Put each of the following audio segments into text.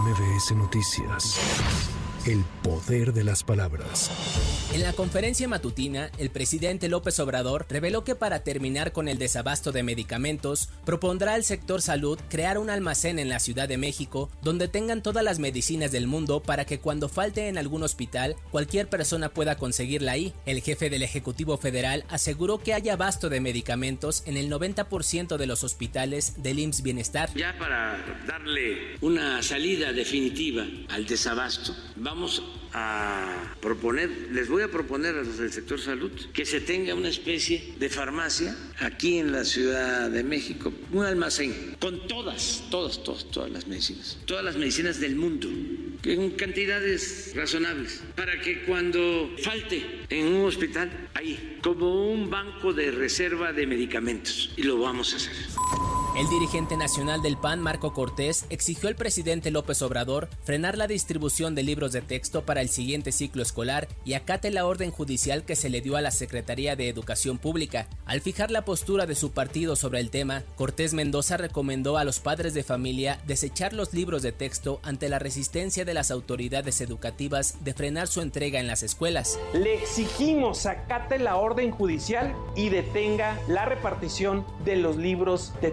MBS Noticias. El poder de las palabras. En la conferencia matutina, el presidente López Obrador reveló que para terminar con el desabasto de medicamentos, propondrá al sector salud crear un almacén en la Ciudad de México donde tengan todas las medicinas del mundo para que cuando falte en algún hospital, cualquier persona pueda conseguirla ahí. El jefe del Ejecutivo Federal aseguró que hay abasto de medicamentos en el 90% de los hospitales del IMSS Bienestar. Ya para darle una salida definitiva al desabasto, vamos a proponer, les voy a proponer a los del sector salud que se tenga una especie de farmacia aquí en la Ciudad de México, un almacén con todas, todas, todas, todas las medicinas, todas las medicinas del mundo en cantidades razonables, para que cuando falte en un hospital, ahí, como un banco de reserva de medicamentos, y lo vamos a hacer. El dirigente nacional del PAN, Marco Cortés, exigió al presidente López Obrador frenar la distribución de libros de texto para el siguiente ciclo escolar y acate la orden judicial que se le dio a la Secretaría de Educación Pública. Al fijar la postura de su partido sobre el tema, Cortés Mendoza recomendó a los padres de familia desechar los libros de texto ante la resistencia de las autoridades educativas de frenar su entrega en las escuelas. Le exigimos acate la orden judicial y detenga la repartición de los libros de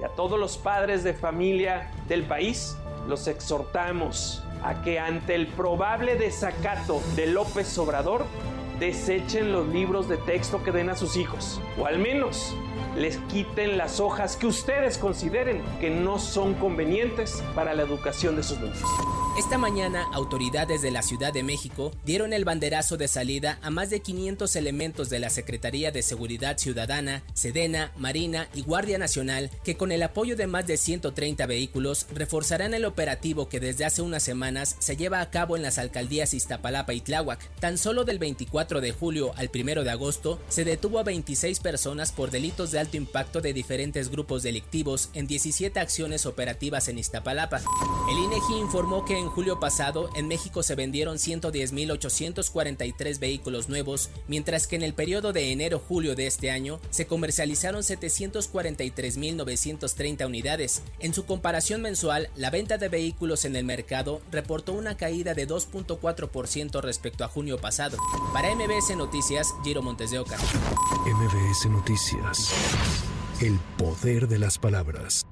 y a todos los padres de familia del país los exhortamos a que ante el probable desacato de López Obrador desechen los libros de texto que den a sus hijos o al menos les quiten las hojas que ustedes consideren que no son convenientes para la educación de sus niños. Esta mañana, autoridades de la Ciudad de México dieron el banderazo de salida a más de 500 elementos de la Secretaría de Seguridad Ciudadana, Sedena, Marina y Guardia Nacional, que con el apoyo de más de 130 vehículos reforzarán el operativo que desde hace unas semanas se lleva a cabo en las alcaldías Iztapalapa y Tláhuac. Tan solo del 24 de julio al 1 de agosto se detuvo a 26 personas por delitos de alto impacto de diferentes grupos delictivos en 17 acciones operativas en Iztapalapa. El INEGI informó que en julio pasado, en México se vendieron 110.843 vehículos nuevos, mientras que en el periodo de enero-julio de este año se comercializaron 743.930 unidades. En su comparación mensual, la venta de vehículos en el mercado reportó una caída de 2.4% respecto a junio pasado. Para MBS Noticias, Giro Montes de Oca. MBS Noticias. El poder de las palabras.